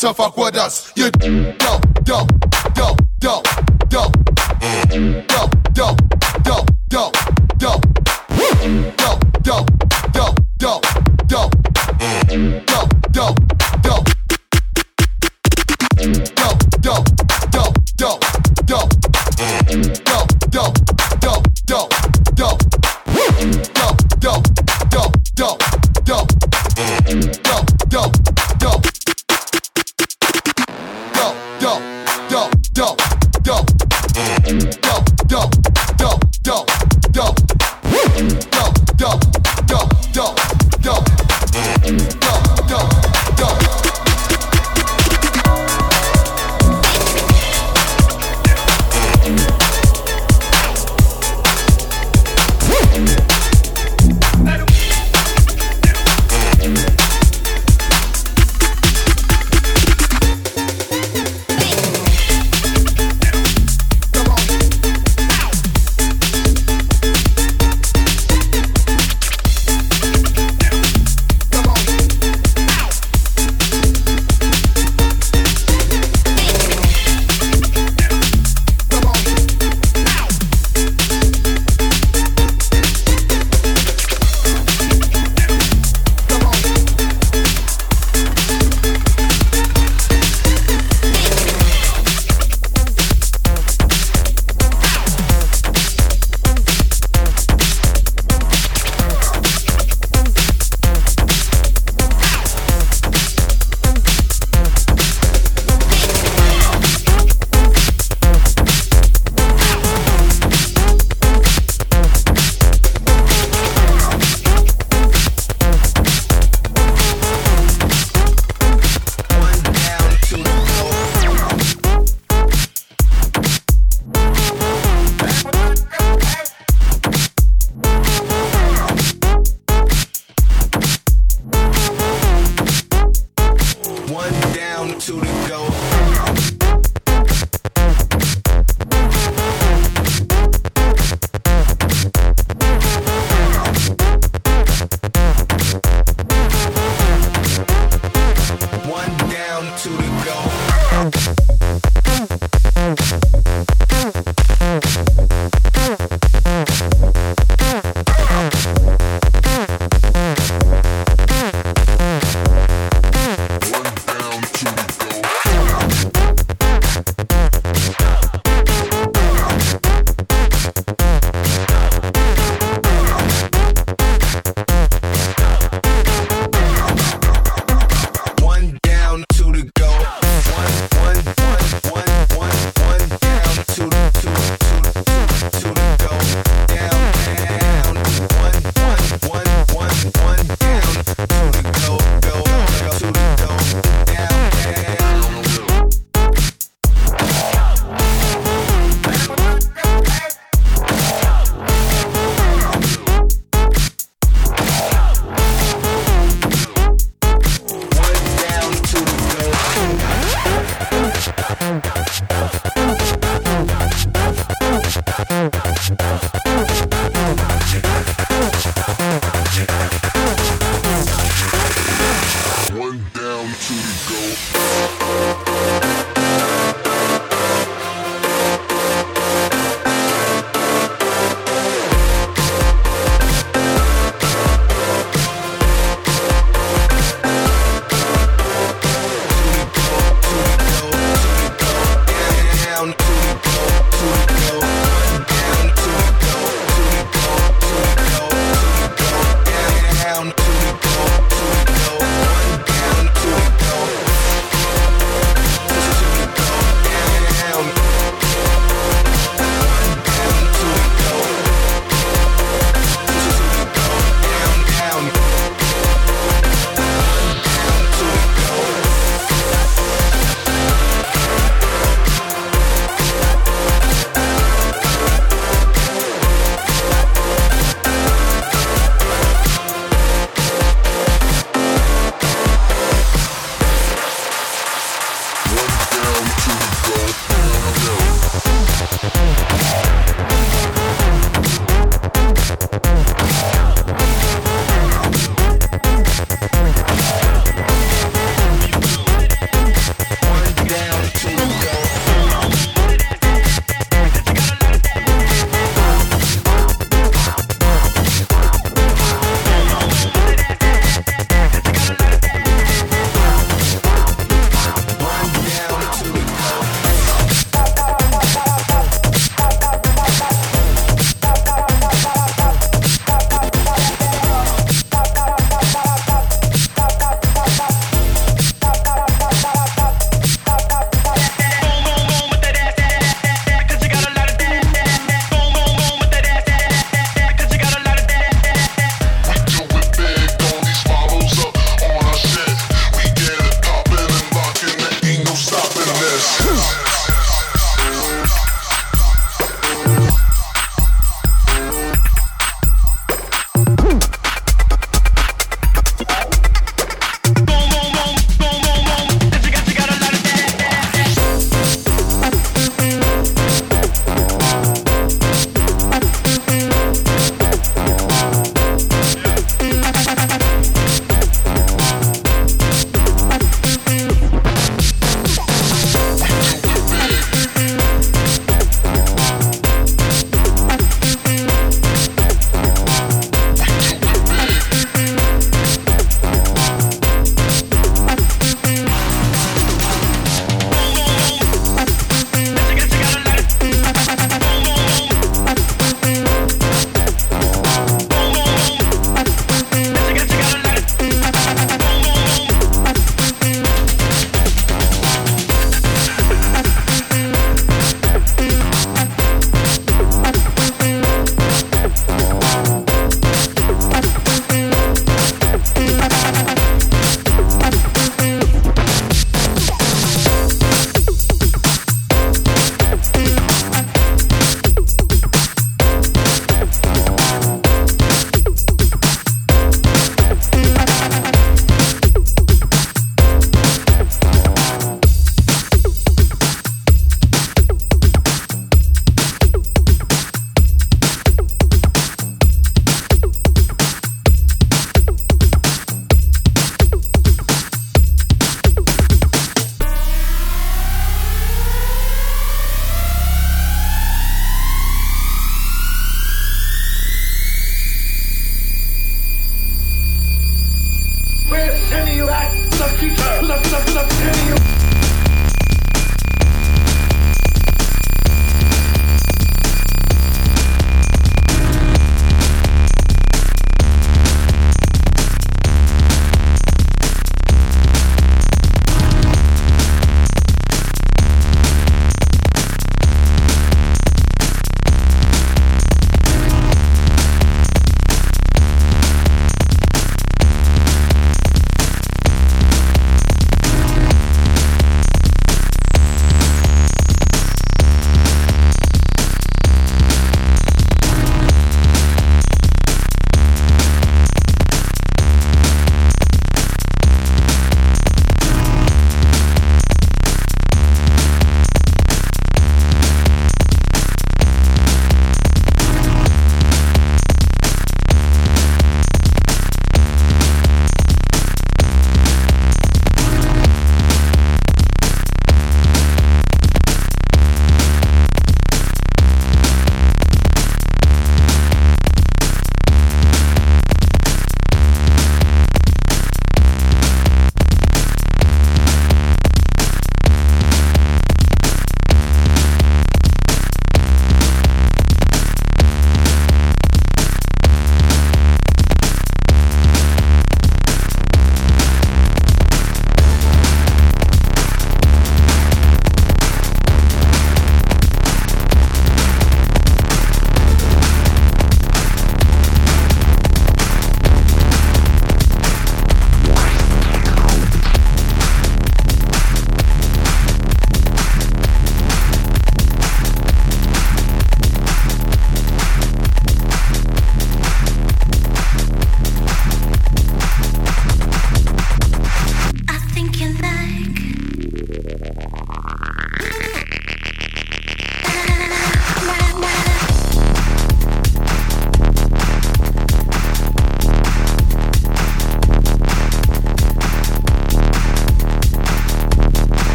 to fuck with us. You don't, don't,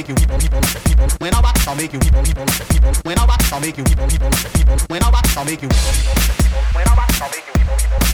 I watch, I'll make you people, people, people. When I watch, I'll make you people, people, people. When I watch, I'll make you people, people, people. When I watch, I'll make you people, people, people. When I'll make you people, people, people. When